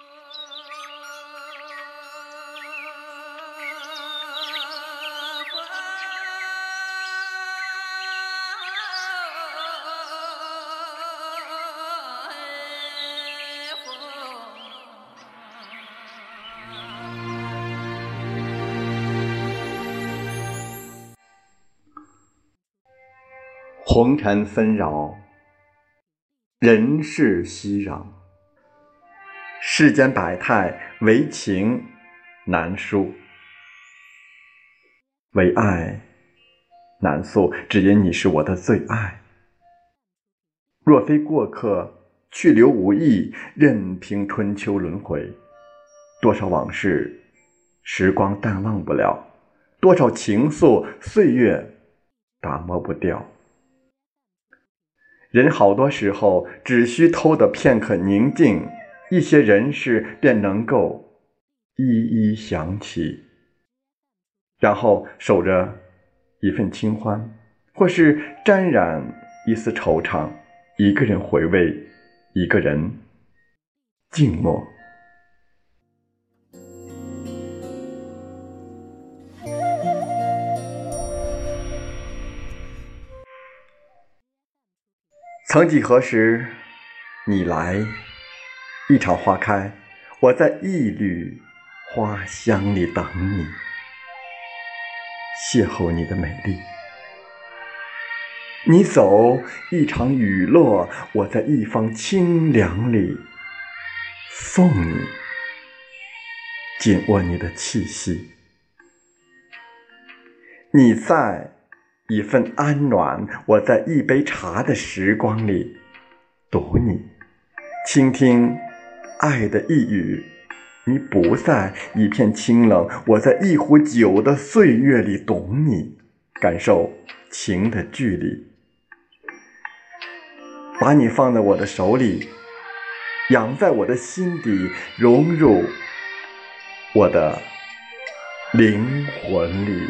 啊。红尘纷扰。人世熙攘。世间百态，唯情难书，唯爱难诉。只因你是我的最爱。若非过客，去留无意，任凭春秋轮回。多少往事，时光淡忘不了；多少情愫，岁月打磨不掉。人好多时候只需偷得片刻宁静，一些人事便能够一一想起，然后守着一份清欢，或是沾染一丝惆怅，一个人回味，一个人静默。曾几何时，你来，一场花开，我在一缕花香里等你，邂逅你的美丽。你走，一场雨落，我在一方清凉里送你，紧握你的气息。你在。一份安暖，我在一杯茶的时光里读你，倾听爱的一语。你不在一片清冷，我在一壶酒的岁月里懂你，感受情的距离。把你放在我的手里，养在我的心底，融入我的灵魂里。